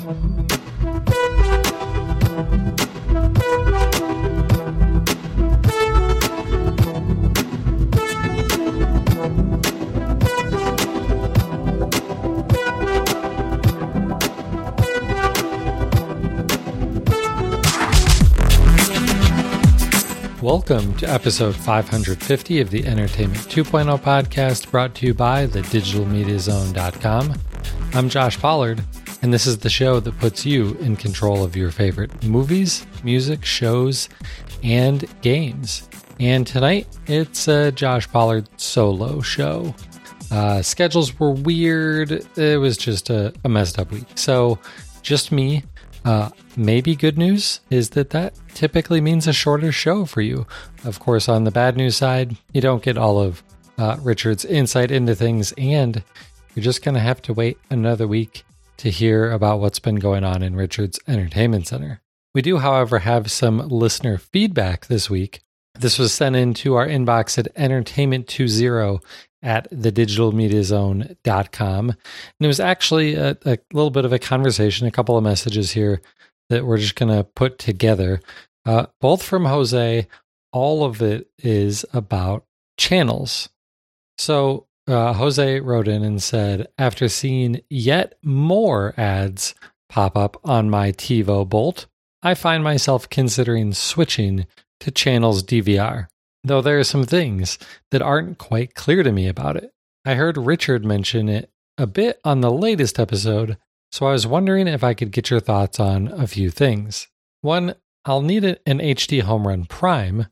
Welcome to episode 550 of the Entertainment 2.0 podcast brought to you by the digitalmediazone.com. I'm Josh Pollard, and this is the show that puts you in control of your favorite movies, music, shows, and games. And tonight, it's a Josh Pollard solo show. Uh, schedules were weird. It was just a, a messed up week. So, just me uh, maybe good news is that that typically means a shorter show for you. Of course, on the bad news side, you don't get all of uh, Richard's insight into things, and you're just going to have to wait another week to hear about what's been going on in Richard's Entertainment Center. We do, however, have some listener feedback this week. This was sent into our inbox at entertainment20 at thedigitalmediazone.com. And it was actually a, a, little bit of a conversation, a couple of messages here that we're just going to put together, uh, both from Jose. All of it is about channels. So uh, Jose wrote in and said, after seeing yet more ads pop up on my TiVo Bolt, I find myself considering switching to channels DVR though there are some things that aren't quite clear to me about it. I heard Richard mention it a bit on the latest episode, so I was wondering if I could get your thoughts on a few things. One, I'll need an HDHomeRun Prime,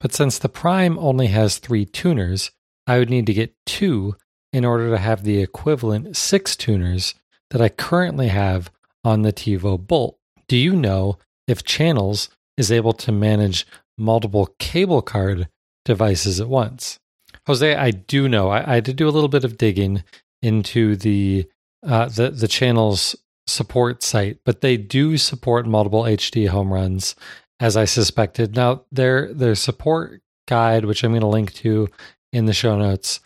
but since the Prime only has three tuners, I would need to get two in order to have the equivalent six tuners that I currently have on the TiVo Bolt. Do you know if Channels is able to manage multiple cable card devices at once. Jose, I do know. I, I did do a little bit of digging into the uh, the the channel's support site, but they do support multiple HDHomeRuns, as I suspected. Now their their support guide, which I'm going to link to in the show notes,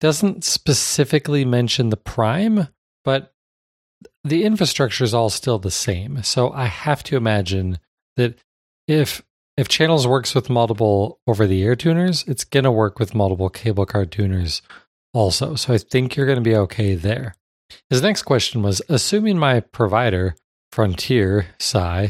doesn't specifically mention the Prime, but the infrastructure is all still the same. So I have to imagine that if if Channels works with multiple over the air tuners, it's going to work with multiple cable card tuners also. So I think you're going to be okay there. His next question was assuming my provider, Frontier Psy,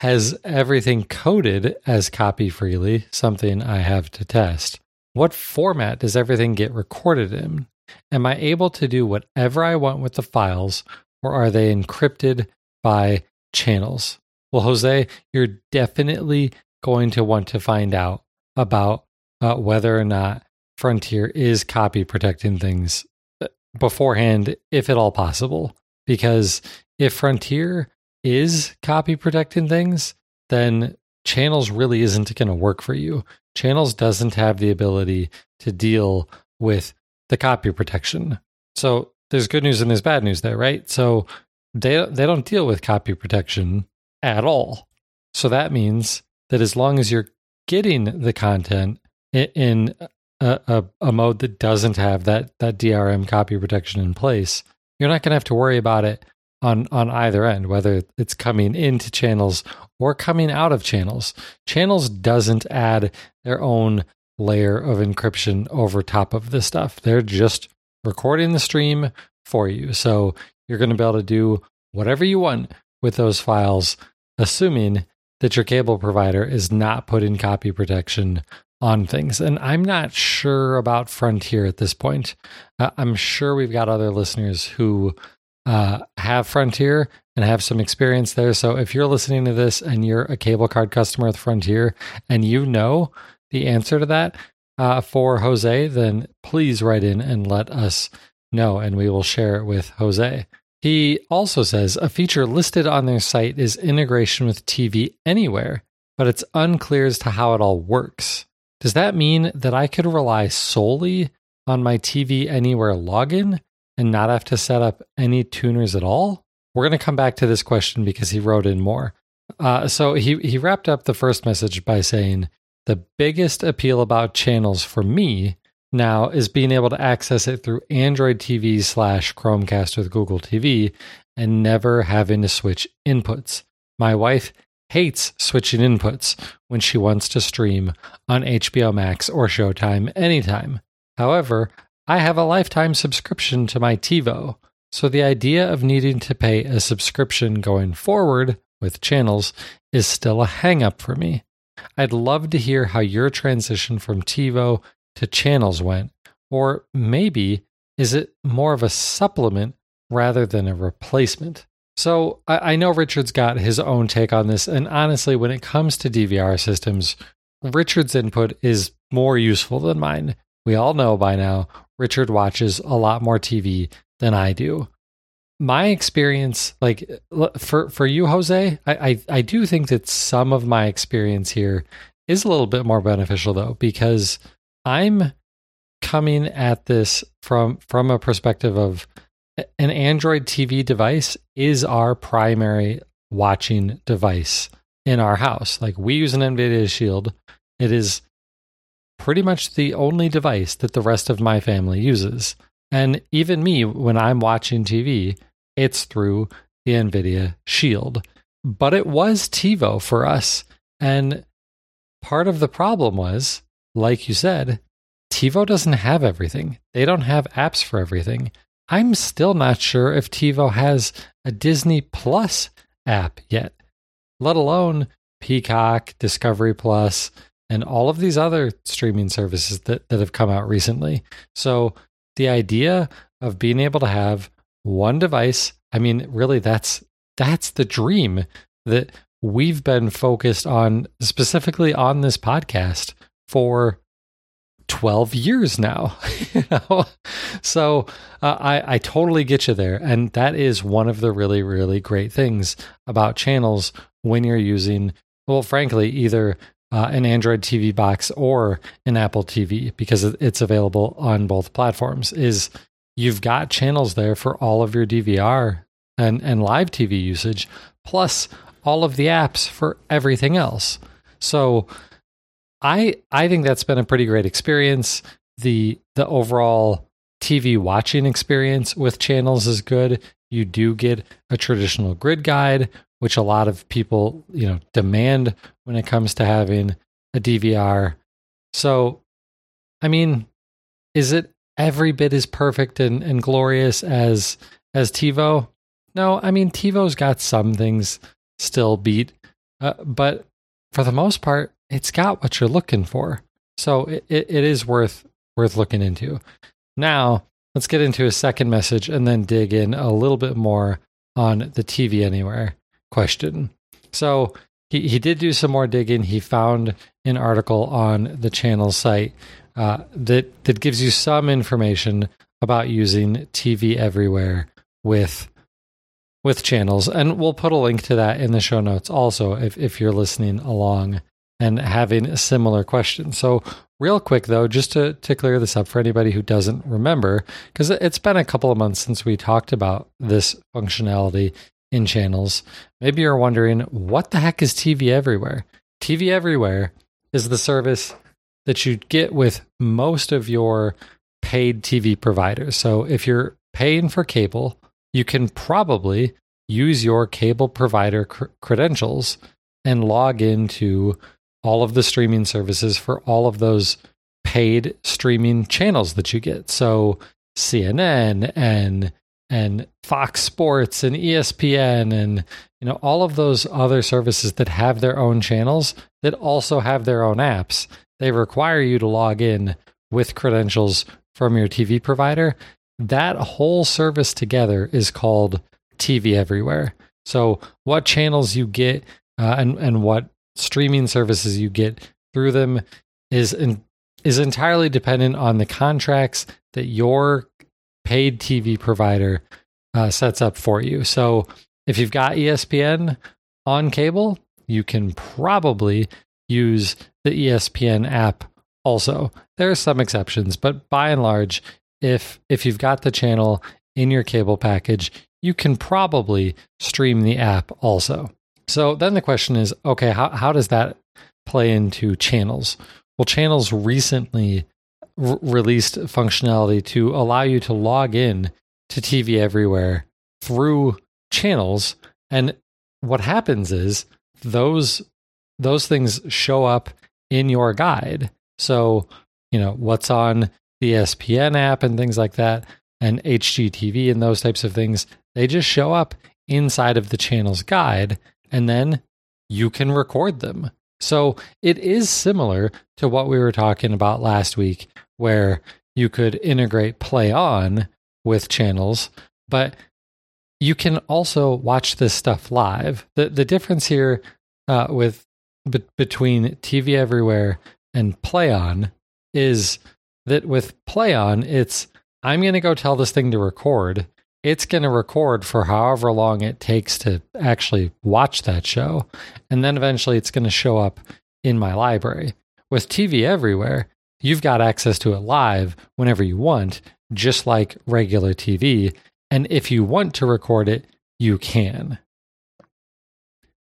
has everything coded as copy freely, something I have to test. What format does everything get recorded in? Am I able to do whatever I want with the files, or are they encrypted by channels? Well, Jose, you're definitely going to want to find out about uh, whether or not Frontier is copy protecting things uh, beforehand, if at all possible. Because if Frontier is copy protecting things, then Channels really isn't going to work for you. Channels doesn't have the ability to deal with the copy protection. So there's good news and there's bad news there, right? So they they don't deal with copy protection at all. So that means that as long as you're getting the content in a, a, a, mode that doesn't have that that DRM copy protection in place, you're not going to have to worry about it on on either end, whether it's coming into channels or coming out of channels. Channels doesn't add their own layer of encryption over top of this stuff. They're just recording the stream for you. So you're going to be able to do whatever you want with those files, assuming that your cable provider is not putting copy protection on things. And I'm not sure about Frontier at this point. Uh, I'm sure we've got other listeners who uh, have Frontier and have some experience there. So if you're listening to this and you're a cable card customer with Frontier and you know the answer to that uh, for Jose, then please write in and let us know and we will share it with Jose. He also says a feature listed on their site is integration with TV Anywhere, but it's unclear as to how it all works. Does that mean that I could rely solely on my TV Anywhere login and not have to set up any tuners at all? We're going to come back to this question because he wrote in more. Uh, so he, he wrapped up the first message by saying, The biggest appeal about channels for me now is being able to access it through Android TV slash Chromecast with Google TV and never having to switch inputs. My wife hates switching inputs when she wants to stream on HBO Max or Showtime anytime. However, I have a lifetime subscription to my TiVo, so the idea of needing to pay a subscription going forward with channels is still a hangup for me. I'd love to hear how your transition from TiVo to channels went, or maybe is it more of a supplement rather than a replacement? So I, I know Richard's got his own take on this, and honestly, when it comes to DVR systems, Richard's input is more useful than mine. We all know by now Richard watches a lot more TV than I do. My experience, like for for you, Jose, I, I, I do think that some of my experience here is a little bit more beneficial though, because I'm coming at this from from a perspective of an Android TV device is our primary watching device in our house. Like we use an NVIDIA Shield. It is pretty much the only device that the rest of my family uses. And even me, when I'm watching TV, it's through the NVIDIA Shield. But it was TiVo for us. And part of the problem was, like you said, TiVo doesn't have everything. They don't have apps for everything. I'm still not sure if TiVo has a Disney Plus app yet, let alone Peacock, Discovery Plus, and all of these other streaming services that, that have come out recently. So the idea of being able to have one device, I mean, really that's that's the dream that we've been focused on specifically on this podcast for 12 years now you know so uh, i i totally get you there and that is one of the really really great things about channels when you're using well frankly either uh, an android tv box or an apple tv because it's available on both platforms is you've got channels there for all of your dvr and and live tv usage plus all of the apps for everything else so I I think that's been a pretty great experience. The the overall TV watching experience with channels is good. You do get a traditional grid guide, which a lot of people, you know, demand when it comes to having a DVR. So, I mean, is it every bit as perfect and, and glorious as as TiVo? No, I mean TiVo's got some things still beat, uh, but for the most part, it's got what you're looking for. So it, it is worth worth looking into. Now, let's get into a second message and then dig in a little bit more on the TV Anywhere question. So he, he did do some more digging. He found an article on the channel site uh, that that gives you some information about using TV Everywhere with with channels, and we'll put a link to that in the show notes also if if you're listening along and having a similar question. So, real quick though, just to, to clear this up for anybody who doesn't remember, because it's been a couple of months since we talked about this functionality in channels, maybe you're wondering what the heck is TV Everywhere? TV Everywhere is the service that you get with most of your paid TV providers. So, if you're paying for cable, you can probably use your cable provider cr- credentials and log into all of the streaming services for all of those paid streaming channels that you get. So CNN and and Fox Sports and ESPN and you know all of those other services that have their own channels that also have their own apps. They require you to log in with credentials from your TV provider. That whole service together is called TV Everywhere. So what channels you get uh, and and what streaming services you get through them is in, is entirely dependent on the contracts that your paid TV provider uh, sets up for you. So if you've got ESPN on cable, you can probably use the ESPN app also. There are some exceptions, but by and large, if if you've got the channel in your cable package, you can probably stream the app also. So then the question is okay, how, how does that play into channels? Well, channels recently r- released functionality to allow you to log in to TV Everywhere through channels. And what happens is those those things show up in your guide. So, you know, what's on the ESPN app and things like that, and HGTV and those types of things, they just show up inside of the channel's guide, and then you can record them. So it is similar to what we were talking about last week, where you could integrate PlayOn with channels, but you can also watch this stuff live. The the difference here uh, with be- between TV Everywhere and PlayOn is that with PlayOn, it's I'm going to go tell this thing to record. It's going to record for however long it takes to actually watch that show. And then eventually it's going to show up in my library. With TV Everywhere, you've got access to it live whenever you want, just like regular TV. And if you want to record it, you can.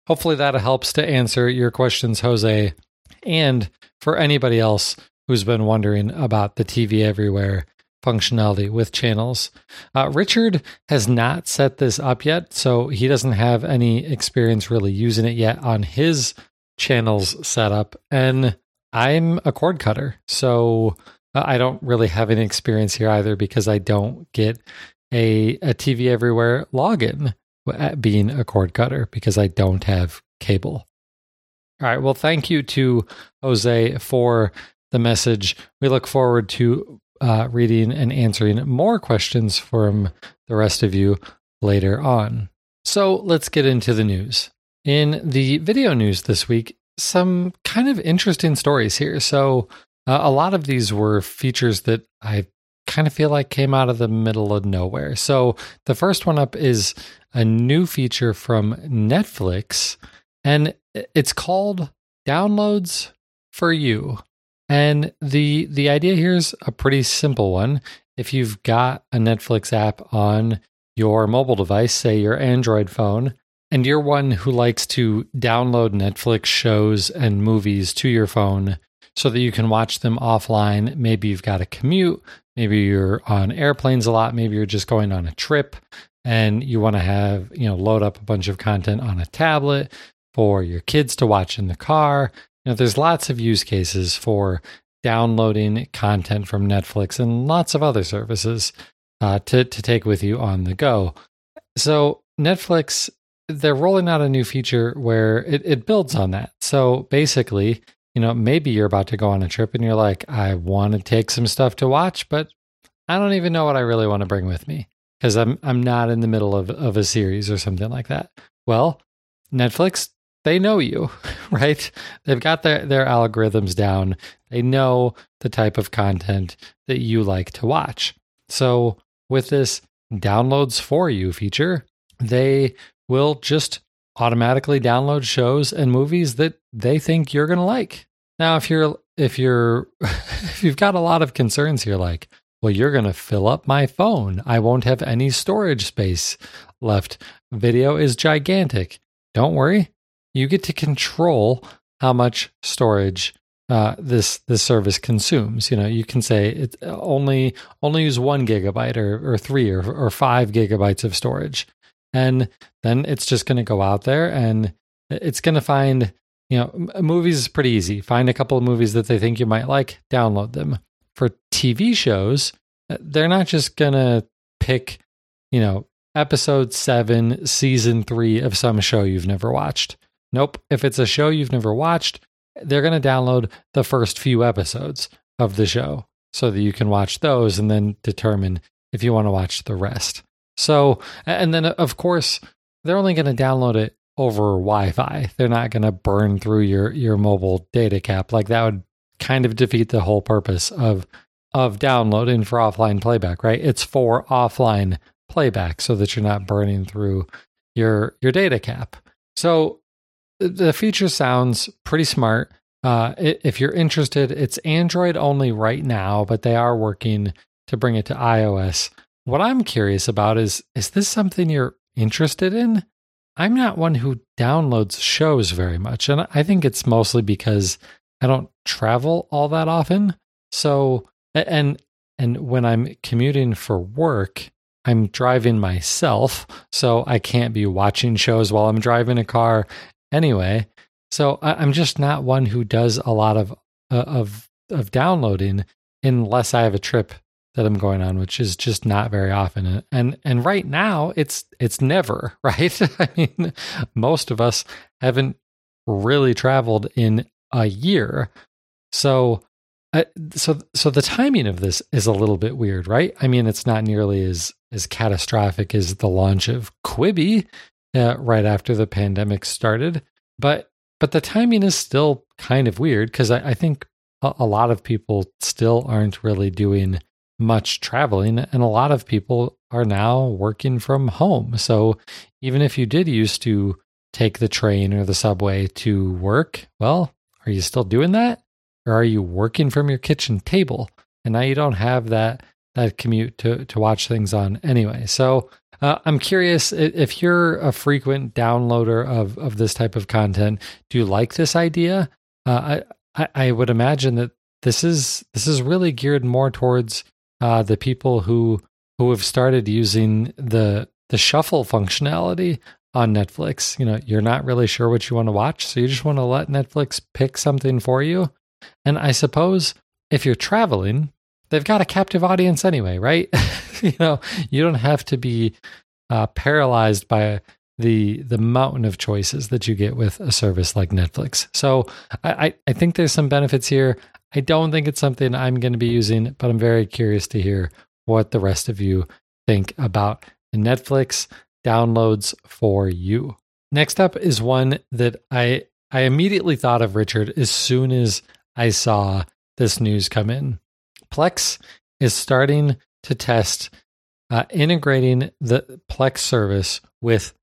Hopefully that helps to answer your questions, Jose. And for anybody else who's been wondering about the TV Everywhere functionality with channels. Uh, Richard has not set this up yet, so he doesn't have any experience really using it yet on his channels setup. And I'm a cord cutter, so uh, I don't really have any experience here either because I don't get a, a TV Everywhere login at being a cord cutter because I don't have cable. All right. Well, thank you to Jose for the message. We look forward to uh, reading and answering more questions from the rest of you later on. So let's get into the news. In the video news this week, some kind of interesting stories here. So, uh, a lot of these were features that I kind of feel like came out of the middle of nowhere. So, the first one up is a new feature from Netflix, and it's called Downloads for You. And the the idea here is a pretty simple one. If you've got a Netflix app on your mobile device, say your Android phone, and you're one who likes to download Netflix shows and movies to your phone so that you can watch them offline, maybe you've got a commute, maybe you're on airplanes a lot, maybe you're just going on a trip and you want to have, you know, load up a bunch of content on a tablet for your kids to watch in the car. Know, there's lots of use cases for downloading content from Netflix and lots of other services uh, to to take with you on the go. So Netflix, they're rolling out a new feature where it, it builds on that. So basically, you know, maybe you're about to go on a trip and you're like, I want to take some stuff to watch, but I don't even know what I really want to bring with me because I'm I'm not in the middle of, of a series or something like that. Well, Netflix they know you, right? They've got their, their algorithms down. They know the type of content that you like to watch. So, with this downloads for you feature, they will just automatically download shows and movies that they think you're going to like. Now, if you're if you're if you've got a lot of concerns here like, well, you're going to fill up my phone. I won't have any storage space left. Video is gigantic. Don't worry you get to control how much storage uh, this this service consumes. You know, you can say it uh, only only use one gigabyte or, or three or, or five gigabytes of storage, and then it's just going to go out there and it's going to find you know movies is pretty easy. Find a couple of movies that they think you might like, download them. For TV shows, uh, they're not just going to pick you know episode seven, season three of some show you've never watched Nope. If it's a show you've never watched, they're going to download the first few episodes of the show so that you can watch those and then determine if you want to watch the rest. So, and then of course, they're only going to download it over Wi-Fi. They're not going to burn through your your mobile data cap. Like that would kind of defeat the whole purpose of of downloading for offline playback, right? It's for offline playback so that you're not burning through your your data cap. So the feature sounds pretty smart. Uh, if you're interested, it's Android only right now, but they are working to bring it to iOS. What I'm curious about is is this something you're interested in? I'm not one who downloads shows very much, and I think it's mostly because I don't travel all that often. So, and and when I'm commuting for work, I'm driving myself, so I can't be watching shows while I'm driving a car anyway. So I, am just not one who does a lot of uh, of of downloading unless I have a trip that I'm going on, which is just not very often. And and right now it's it's never, right? I mean, most of us haven't really traveled in a year. So so so the timing of this is a little bit weird, right? I mean, it's not nearly as as catastrophic as the launch of Quibi uh, right after the pandemic started, but but the timing is still kind of weird because I, I, think a, a lot of people still aren't really doing much traveling, and a lot of people are now working from home. So even if you did used to take the train or the subway to work, well, are you still doing that? Or are you working from your kitchen table? And now you don't have that that commute to to watch things on anyway. So uh, I'm curious if you're a frequent downloader of of this type of content. Do you like this idea? Uh, I I would imagine that this is this is really geared more towards uh, the people who who have started using the the shuffle functionality on Netflix. You know, you're not really sure what you want to watch, so you just want to let Netflix pick something for you. And I suppose if you're traveling, they've got a captive audience anyway, right? you know, you don't have to be uh, paralyzed by the the mountain of choices that you get with a service like Netflix. So I, I think there's some benefits here. I don't think it's something I'm going to be using, but I'm very curious to hear what the rest of you think about Netflix downloads for you. Next up is one that I I immediately thought of Richard as soon as I saw this news come in. Plex is starting to test uh, integrating the Plex service with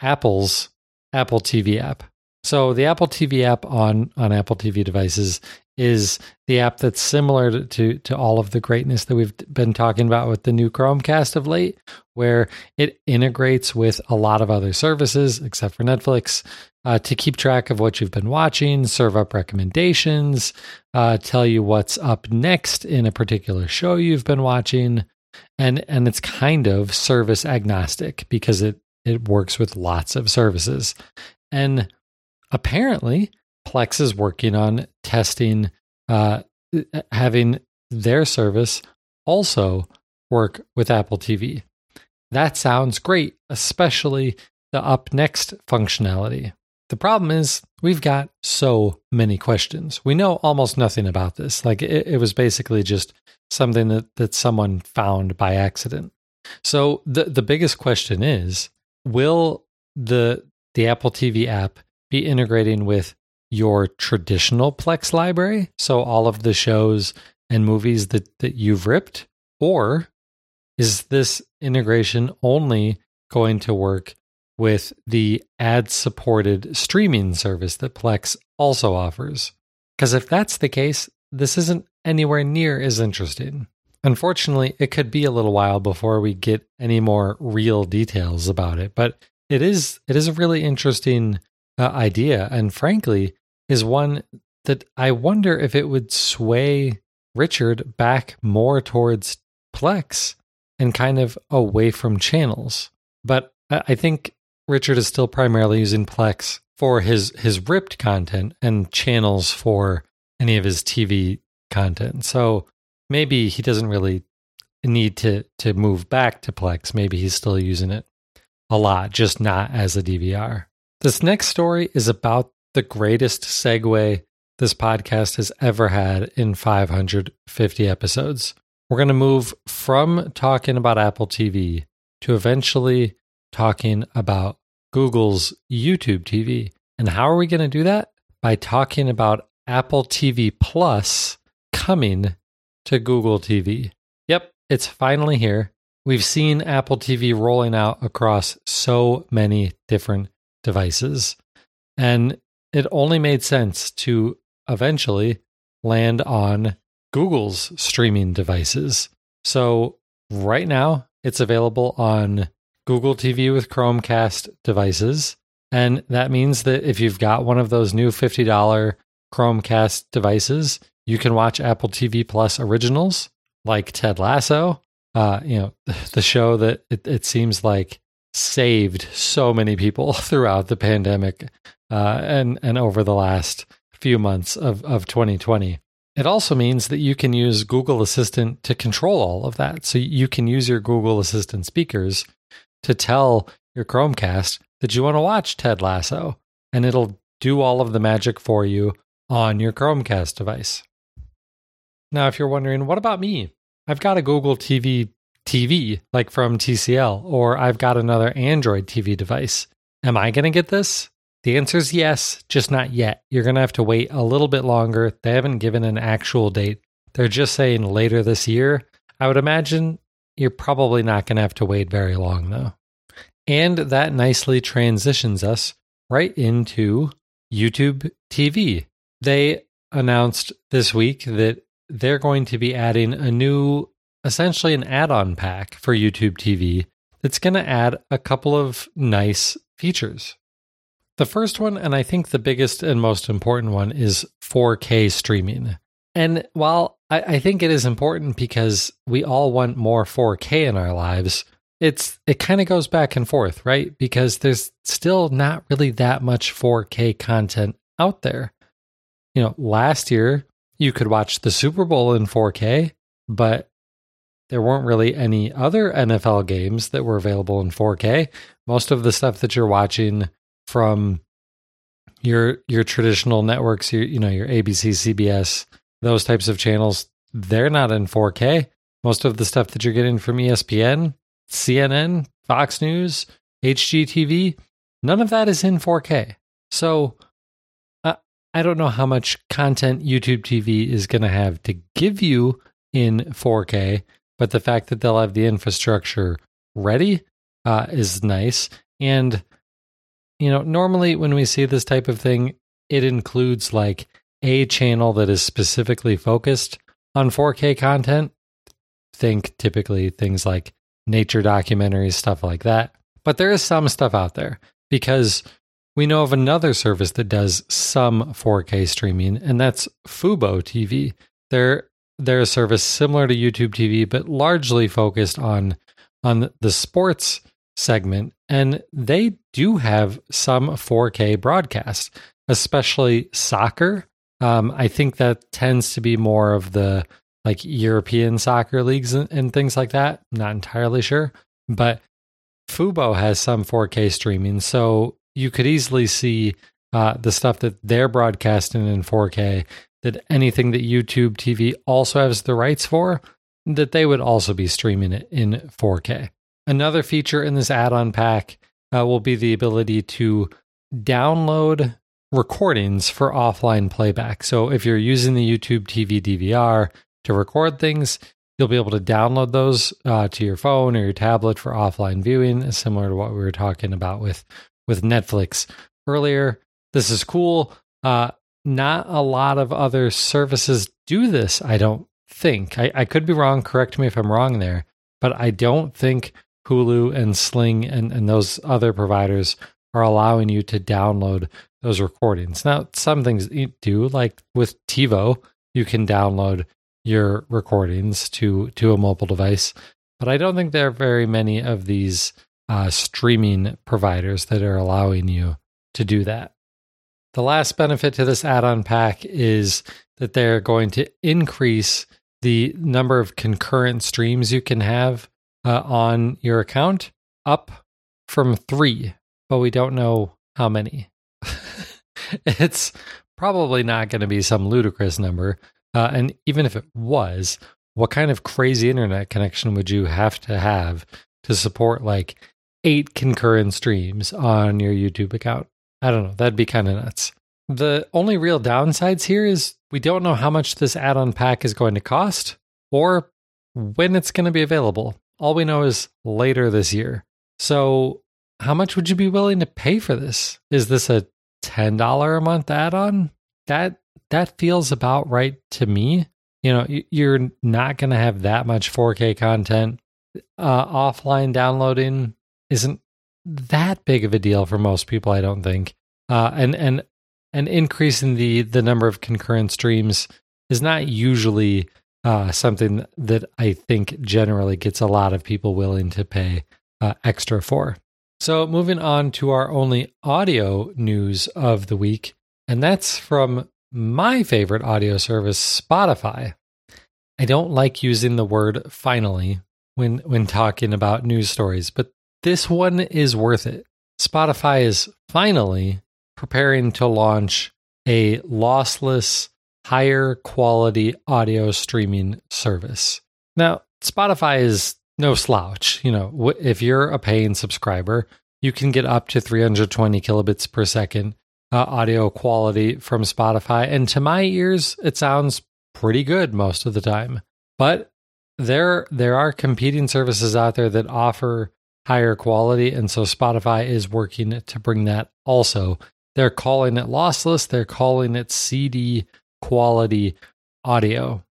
Apple's Apple TV app. So the Apple TV app on on Apple TV devices is the app that's similar to, to, all of the greatness that we've been talking about with the new Chromecast of late, where it integrates with a lot of other services except for Netflix uh, to keep track of what you've been watching, serve up recommendations, uh, tell you what's up next in a particular show you've been watching, and and it's kind of service agnostic because it it works with lots of services, and apparently Plex is working on testing, uh, having their service also work with Apple TV. That sounds great, especially the up next functionality. The problem is, we've got so many questions. We know almost nothing about this. Like, it, it was basically just something that, that someone found by accident. So, the, the biggest question is will the, the Apple TV app be integrating with your traditional Plex library, so all of the shows and movies that, that you've ripped? Or is this integration only going to work with the ad supported streaming service that Plex also offers? Because if that's the case, this isn't anywhere near as interesting. Unfortunately, it could be a little while before we get any more real details about it, but it is it is a really interesting uh, idea, and frankly, is one that I wonder if it would sway Richard back more towards Plex and kind of away from channels. But I think Richard is still primarily using Plex for his his ripped content and channels for any of his TV content. So maybe he doesn't really need to to move back to Plex. Maybe he's still using it a lot, just not as a DVR. This next story is about the greatest segue this podcast has ever had in 550 episodes. We're going to move from talking about Apple TV to eventually talking about Google's YouTube TV. And how are we going to do that? By talking about Apple TV Plus coming to Google TV. Yep, it's finally here. We've seen Apple TV rolling out across so many different devices. And it only made sense to eventually land on Google's streaming devices. So right now, it's available on Google TV with Chromecast devices. And that means that if you've got one of those new $50 Chromecast devices, you can watch Apple TV Plus originals like Ted Lasso uh, you know, the show that it, it seems like saved so many people throughout the pandemic uh, and and over the last few months of of 2020. It also means that you can use Google Assistant to control all of that. So you can use your Google Assistant speakers to tell your Chromecast that you want to watch Ted Lasso, and it'll do all of the magic for you on your Chromecast device. Now, if you're wondering, what about me? I've got a Google TV TV, like from TCL, or I've got another Android TV device. Am I going to get this? The answer is yes, just not yet. You're going to have to wait a little bit longer. They haven't given an actual date. They're just saying later this year. I would imagine you're probably not going to have to wait very long, though. And that nicely transitions us right into YouTube TV. They announced this week that they're going to be adding a new, essentially an add on pack for YouTube TV that's going to add a couple of nice features. The first one, and I think the biggest and most important one, is 4K streaming. And while I, I, think it is important because we all want more 4K in our lives, it's it kind of goes back and forth, right? Because there's still not really that much 4K content out there. You know, last year you could watch the Super Bowl in 4K, but there weren't really any other NFL games that were available in 4K. Most of the stuff that you're watching from your your traditional networks, your you know your ABC, CBS, those types of channels, they're not in 4K. Most of the stuff that you're getting from ESPN, CNN, Fox News, HGTV, none of that is in 4K. So I don't know how much content YouTube TV is going to have to give you in 4K, but the fact that they'll have the infrastructure ready uh, is nice. And you know, normally when we see this type of thing, it includes like a channel that is specifically focused on 4K content. Think typically things like nature documentaries, stuff like that. But there is some stuff out there because we know of another service that does some 4K streaming, and that's Fubo TV. They're they're a service similar to YouTube TV, but largely focused on on the sports segment, and they do have some 4K broadcasts, especially soccer. Um, I think that tends to be more of the like European soccer leagues and, and things like that. Not entirely sure, but Fubo has some 4K streaming, so you could easily see uh, the stuff that they're broadcasting in 4K. That anything that YouTube TV also has the rights for, that they would also be streaming it in 4K. Another feature in this add on pack uh, will be the ability to download recordings for offline playback. So if you're using the YouTube TV DVR to record things, you'll be able to download those uh, to your phone or your tablet for offline viewing, similar to what we were talking about with with Netflix earlier. This is cool. Uh, not a lot of other services do this. I don't think. I, I could be wrong. Correct me if I'm wrong there, but I don't think Hulu and Sling and, and those other providers are allowing you to download those recordings. Now, some things you do, like with TiVo, you can download your recordings to to a mobile device, but I don't think there are very many of these uh, streaming providers that are allowing you to do that. The last benefit to this add-on pack is that they're going to increase the number of concurrent streams you can have uh, on your account up from three, but we don't know how many. it's probably not going to be some ludicrous number. Uh, and even if it was, what kind of crazy internet connection would you have to have to support like eight concurrent streams on your YouTube account? I don't know. That'd be kind of nuts. The only real downsides here is we don't know how much this add on pack is going to cost or when it's going to be available. All we know is later this year. So, how much would you be willing to pay for this? Is this a $10 a month add-on? That that feels about right to me. You know, you're not going to have that much 4K content. Uh, offline downloading isn't that big of a deal for most people, I don't think. Uh, and and an increase in the the number of concurrent streams is not usually uh, something that I think generally gets a lot of people willing to pay uh, extra for. So, moving on to our only audio news of the week, and that's from my favorite audio service, Spotify. I don't like using the word finally when when talking about news stories, but this one is worth it. Spotify is finally preparing to launch a lossless, higher quality audio streaming service. Now, Spotify is no slouch. You know, if you're a paying subscriber, you can get up to 320 kilobits per second uh, audio quality from Spotify. And to my ears, it sounds pretty good most of the time. But there there are competing services out there that offer higher quality and so Spotify is working to bring that also. They're calling it lossless, they're calling it CD quality audio.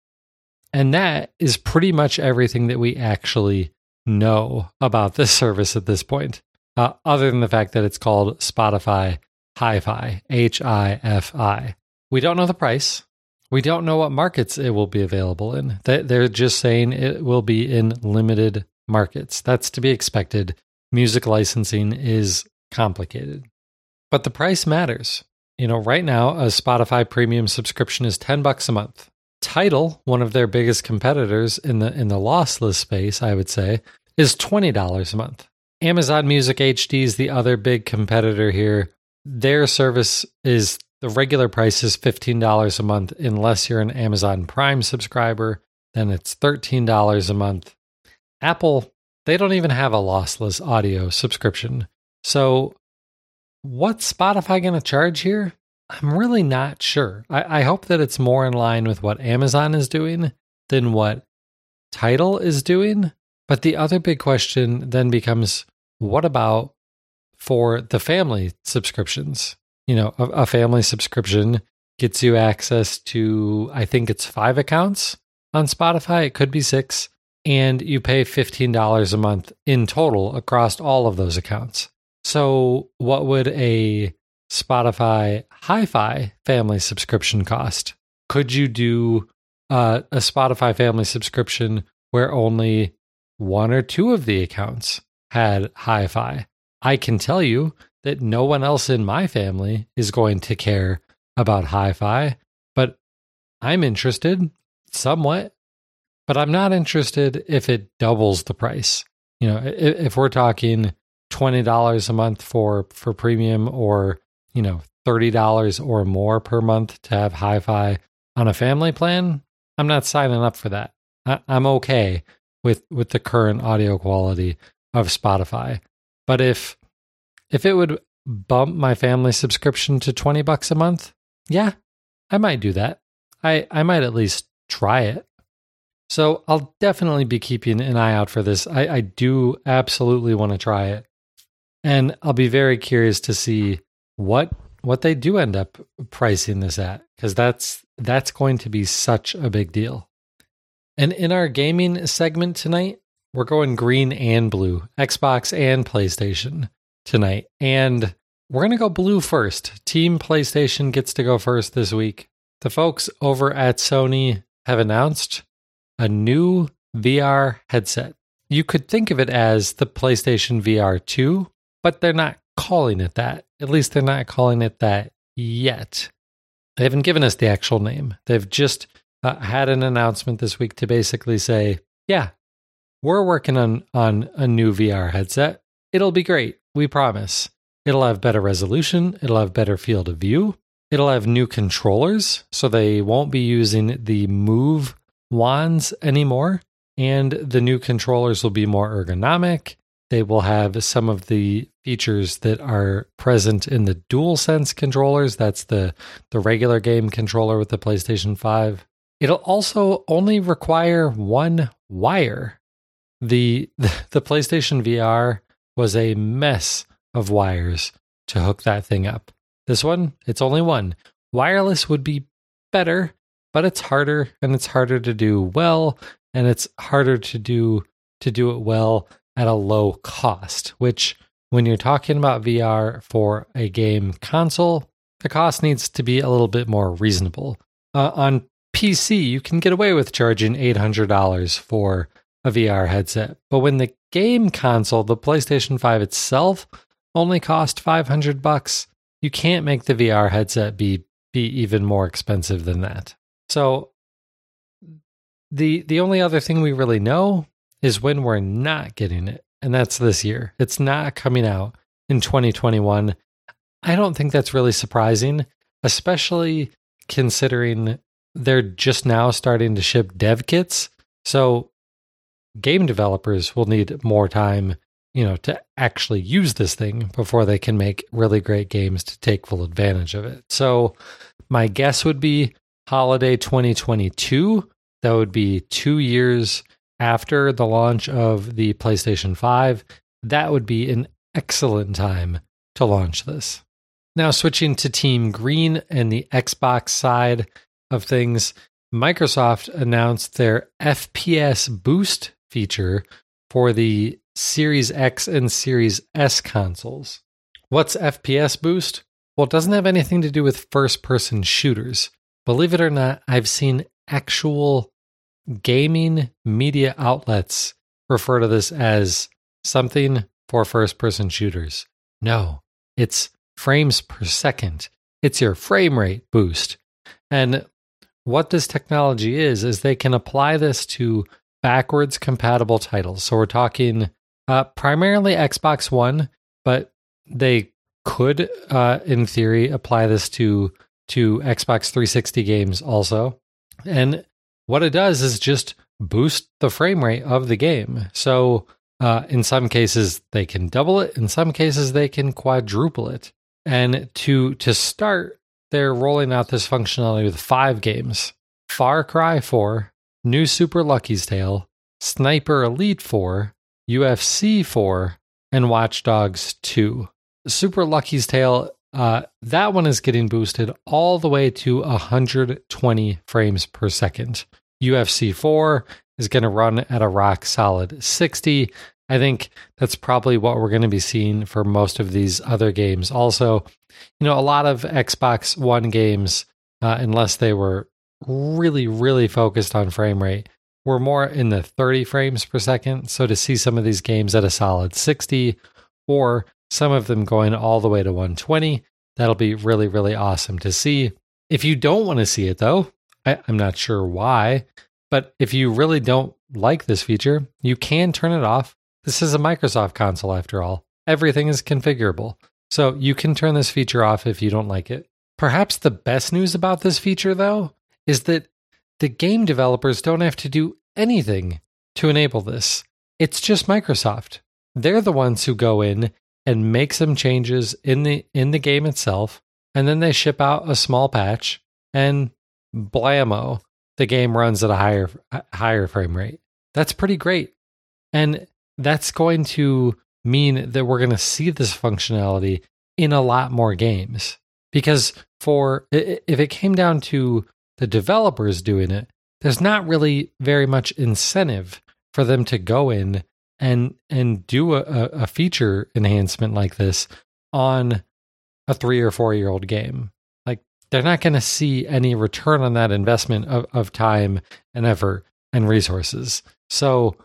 And that is pretty much everything that we actually know about this service at this point, uh, other than the fact that it's called Spotify Hi Fi, H I F I. We don't know the price. We don't know what markets it will be available in. They're just saying it will be in limited markets. That's to be expected. Music licensing is complicated. But the price matters. You know, right now a Spotify premium subscription is 10 bucks a month. Tidal, one of their biggest competitors in the in the lossless space, I would say, is $20 a month. Amazon Music HD is the other big competitor here. Their service is the regular price is $15 a month unless you're an Amazon Prime subscriber, then it's $13 a month. Apple, they don't even have a lossless audio subscription. So, what's Spotify going to charge here? I'm really not sure. I, I, hope that it's more in line with what Amazon is doing than what Tidal is doing. But the other big question then becomes what about for the family subscriptions? You know, a, a family subscription gets you access to, I think it's five accounts on Spotify. It could be six. And you pay $15 a month in total across all of those accounts. So, what would a Spotify Hi Fi family subscription cost? Could you do uh, a Spotify family subscription where only one or two of the accounts had Hi Fi? I can tell you that no one else in my family is going to care about Hi Fi, but I'm interested somewhat, but I'm not interested if it doubles the price. You know, if, if we're talking $20 a month for, for premium or you know, $30 or more per month to have hi fi on a family plan, I'm not signing up for that. I, am okay with, with the current audio quality of Spotify. But if if it would bump my family subscription to 20 bucks a month, yeah, I might do that. I, I might at least try it. So I'll definitely be keeping an eye out for this. I, I do absolutely want to try it. And I'll be very curious to see what what they do end up pricing this at because that's that's going to be such a big deal. And in our gaming segment tonight, we're going green and blue, Xbox and PlayStation tonight. And we're going to go blue first. Team PlayStation gets to go first this week. The folks over at Sony have announced a new VR headset. You could think of it as the PlayStation VR 2, but they're not calling it that. At least they're not calling it that yet. They haven't given us the actual name. They've just uh, had an announcement this week to basically say, yeah, we're working on, on a new VR headset. It'll be great. We promise. It'll have better resolution. It'll have better field of view. It'll have new controllers, so they won't be using the move wands anymore. And the new controllers will be more ergonomic. They will have some of the features that are present in the DualSense controllers. That's the, the regular game controller with the PlayStation 5. It'll also only require one wire. The, the, the PlayStation VR was a mess of wires to hook that thing up. This one, it's only one. Wireless would be better, but it's harder and it's harder to do well and it's harder to do to do it well at a low cost, which when you're talking about VR for a game console, the cost needs to be a little bit more reasonable. Uh, on PC, you can get away with charging $800 for a VR headset. But when the game console, the PlayStation 5 itself, only cost 500 bucks, you can't make the VR headset be be even more expensive than that. So the the only other thing we really know is when we're not getting it, and that's this year. It's not coming out in 2021. I don't think that's really surprising, especially considering they're just now starting to ship dev kits. So game developers will need more time, you know, to actually use this thing before they can make really great games to take full advantage of it. So my guess would be holiday 2022. That would be 2 years after the launch of the PlayStation 5. That would be an excellent time to launch this. Now, switching to Team Green and the Xbox side of things, Microsoft announced their FPS Boost feature for the Series X and Series S consoles. What's FPS Boost? Well, it doesn't have anything to do with first person shooters. Believe it or not, I've seen actual gaming media outlets refer to this as something for first person shooters. No, it's frames per second. It's your frame rate boost. And what this technology is, is they can apply this to backwards compatible titles. So we're talking uh, primarily Xbox One, but they could, uh, in theory, apply this to to Xbox 360 games also. And what it does is just boost the frame rate of the game. So uh, in some cases they can double it. In some cases they can quadruple it. And to to start, they're rolling out this functionality with five games: Far Cry 4, New Super Lucky's Tale, Sniper Elite 4, UFC 4, and Watch Dogs 2. Super Lucky's Tale, uh, that one is getting boosted all the way to 120 frames per second. UFC 4 is going to run at a rock solid 60. I think that's probably what we're going to be seeing for most of these other games. Also, you know, a lot of Xbox One games, uh, unless they were really, really focused on frame rate, were more in the 30 frames per second. So to see some of these games at a solid 60 or some of them going all the way to 120, that'll be really, really awesome to see. If you don't want to see it though, I, I'm not sure why, but if you really don't like this feature, you can turn it off this is a Microsoft console after all. Everything is configurable. So you can turn this feature off if you don't like it. Perhaps the best news about this feature, though, is that the game developers don't have to do anything to enable this. It's just Microsoft. They're the ones who go in and make some changes in the in the game itself, and then they ship out a small patch and blammo, the game runs at a higher higher frame rate. That's pretty great. And that's going to mean that we're going to see this functionality in a lot more games. Because for if it came down to the developers doing it, there's not really very much incentive for them to go in and and do a, a feature enhancement like this on a three or four year old game. Like they're not going to see any return on that investment of, of time and effort and resources. So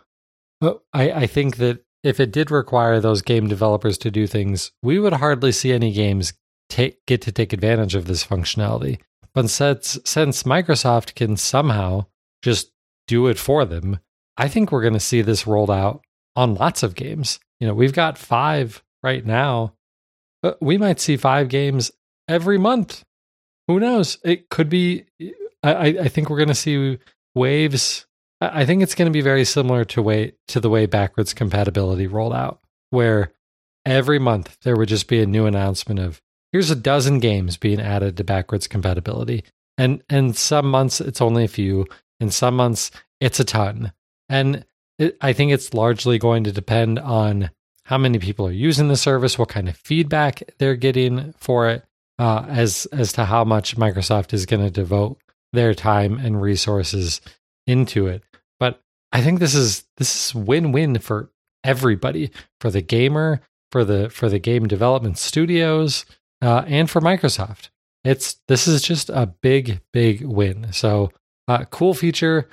uh, I, I think that if it did require those game developers to do things, we would hardly see any games take, get to take advantage of this functionality. But since, since Microsoft can somehow just do it for them, I think we're going to see this rolled out on lots of games. You know, we've got five right now. But we might see five games every month. Who knows? It could be. I, I think we're going to see waves I think it's going to be very similar to way to the way backwards compatibility rolled out, where every month there would just be a new announcement of here's a dozen games being added to backwards compatibility, and and some months it's only a few, and some months it's a ton, and it, I think it's largely going to depend on how many people are using the service, what kind of feedback they're getting for it, uh, as as to how much Microsoft is going to devote their time and resources into it. But I think this is this is win-win for everybody, for the gamer, for the for the game development studios, uh, and for Microsoft. It's this is just a big big win. So Uh, cool feature,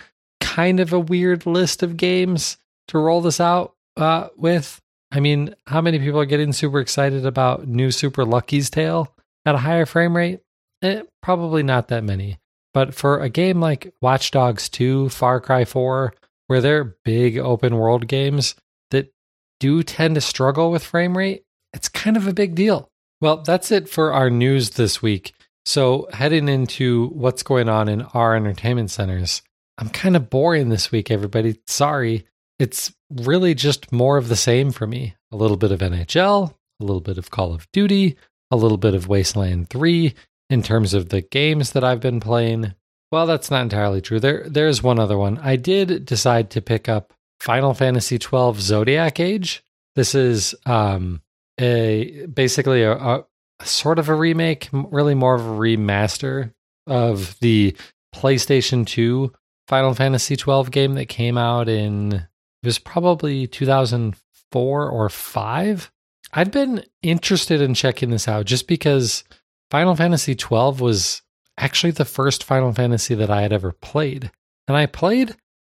kind of a weird list of games to roll this out uh, with. I mean, how many people are getting super excited about new Super Lucky's Tale at a higher frame rate? Eh, probably not that many. But for a game like Watch Dogs 2, Far Cry 4, where they're big open world games that do tend to struggle with frame rate, it's kind of a big deal. Well, that's it for our news this week. So, heading into what's going on in our entertainment centers, I'm kind of boring this week, everybody. Sorry. It's really just more of the same for me. A little bit of NHL, a little bit of Call of Duty, a little bit of Wasteland 3 in terms of the games that I've been playing. Well, that's not entirely true. There there's one other one. I did decide to pick up Final Fantasy 12 Zodiac Age. This is um a basically a, a sort of a remake, really more of a remaster of the PlayStation 2 Final Fantasy 12 game that came out in it was probably 2004 or 5. I'd been interested in checking this out just because Final Fantasy 12 was actually the first Final Fantasy that I had ever played. And I played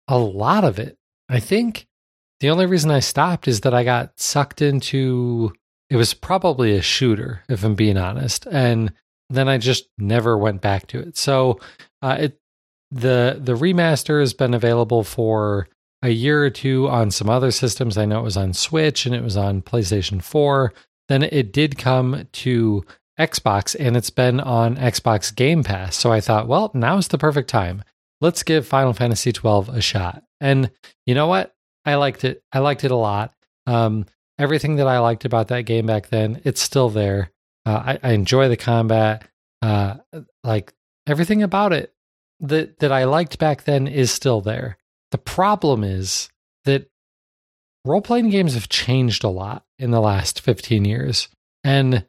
a lot of it. I think the only reason I stopped is that I got sucked into it was probably a shooter, if I'm being honest. And then I just never went back to it. So uh, it the the remaster has been available for a year or two on some other systems. I know it was on Switch and it was on PlayStation 4. Then it did come to Xbox and it's been on Xbox Game Pass. So I thought, well, now's the perfect time. Let's give Final Fantasy 12 a shot. And you know what? I liked it. I liked it a lot. Um, everything that I liked about that game back then, it's still there. Uh, I, I, enjoy the combat. Uh, like everything about it that that I liked back then is still there. The problem is that role playing games have changed a lot in the last 15 years. And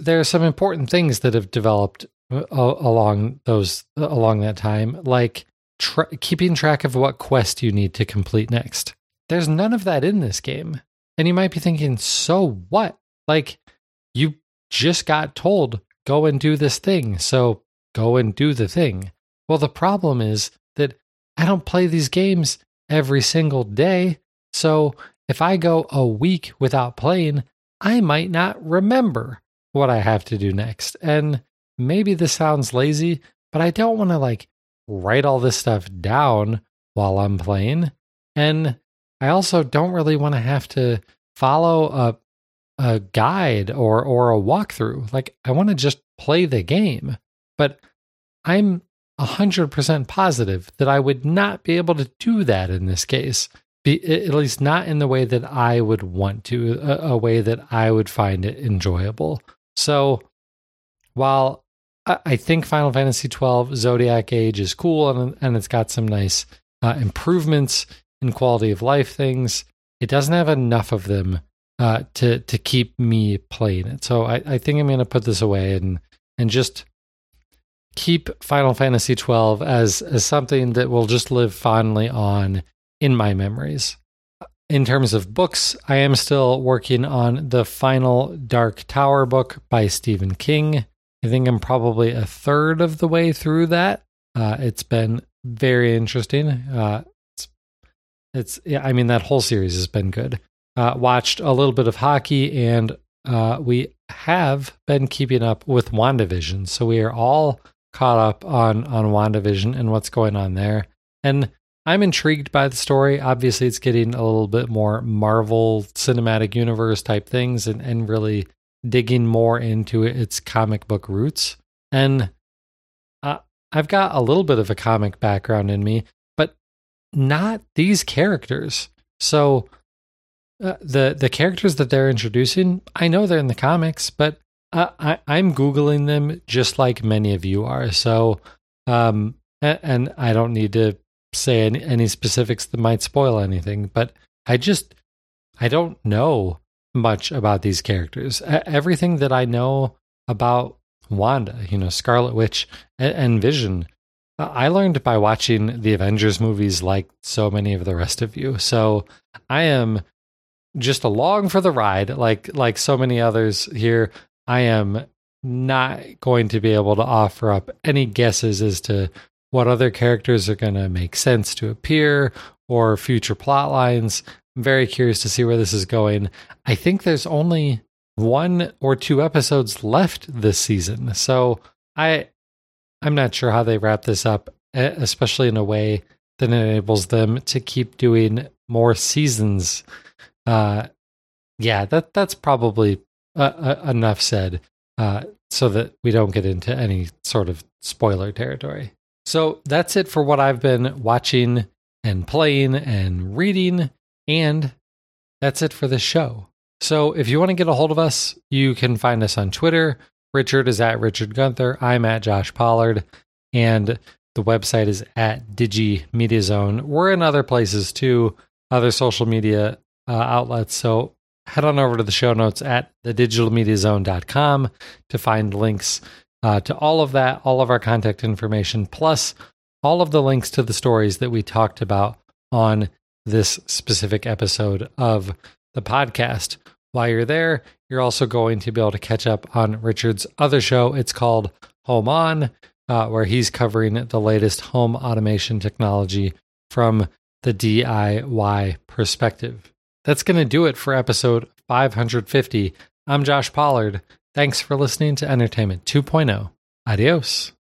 there are some important things that have developed uh, along those along that time like tra- keeping track of what quest you need to complete next. There's none of that in this game. And you might be thinking, so what? Like, you just got told, go and do this thing. So go and do the thing. Well, the problem is that I don't play these games every single day. So if I go a week without playing, I might not remember what I have to do next. And maybe this sounds lazy, but I don't want to like write all this stuff down while I'm playing. And I also don't really want to have to follow a a guide or or a walkthrough. Like I want to just play the game. But I'm 100% positive that I would not be able to do that in this case. Be, at least not in the way that I would want to, a, a way that I would find it enjoyable. So while I, I think Final Fantasy XII Zodiac Age is cool and, and it's got some nice uh, improvements and quality of life things. It doesn't have enough of them uh, to to keep me playing it. So I, I think I'm going to put this away and and just keep Final Fantasy twelve as as something that will just live fondly on in my memories. In terms of books, I am still working on the final Dark Tower book by Stephen King. I think I'm probably a third of the way through that. Uh, it's been very interesting. Uh, it's yeah, I mean that whole series has been good. Uh, watched a little bit of hockey, and uh, we have been keeping up with WandaVision. So we are all caught up on on WandaVision and what's going on there. And I'm intrigued by the story. Obviously, it's getting a little bit more Marvel cinematic universe type things, and and really digging more into its comic book roots. And uh, I've got a little bit of a comic background in me, but not these characters. So uh, the the characters that they're introducing, I know they're in the comics, but I, I'm googling them just like many of you are. So, um, and, and I don't need to say any, any specifics that might spoil anything, but I just I don't know much about these characters. Everything that I know about Wanda, you know, Scarlet Witch and, and Vision I learned by watching the Avengers movies like so many of the rest of you. So I am just along for the ride like like so many others here. I am not going to be able to offer up any guesses as to what other characters are going to make sense to appear or future plot lines. I'm very curious to see where this is going. I think there's only one or two episodes left this season. So I I'm not sure how they wrap this up, especially in a way that enables them to keep doing more seasons. Uh, yeah, that that's probably uh, enough said, uh, so that we don't get into any sort of spoiler territory. So that's it for what I've been watching and playing and reading, and that's it for the show. So if you want to get a hold of us, you can find us on Twitter. Richard is at Richard Gunther. I'm at Josh Pollard. And the website is at Digi Media Zone. We're in other places too, other social media uh, outlets. So head on over to the show notes at thedigitalmediazone.com to find links uh, to all of that, all of our contact information, plus all of the links to the stories that we talked about on this specific episode of the podcast. While you're there, you're also going to be able to catch up on Richard's other show. It's called Home On uh, where he's covering the latest home automation technology from the DIY perspective. That's going to do it for episode 550. I'm Josh Pollard. Thanks for listening to Entertainment 2.0. Adios.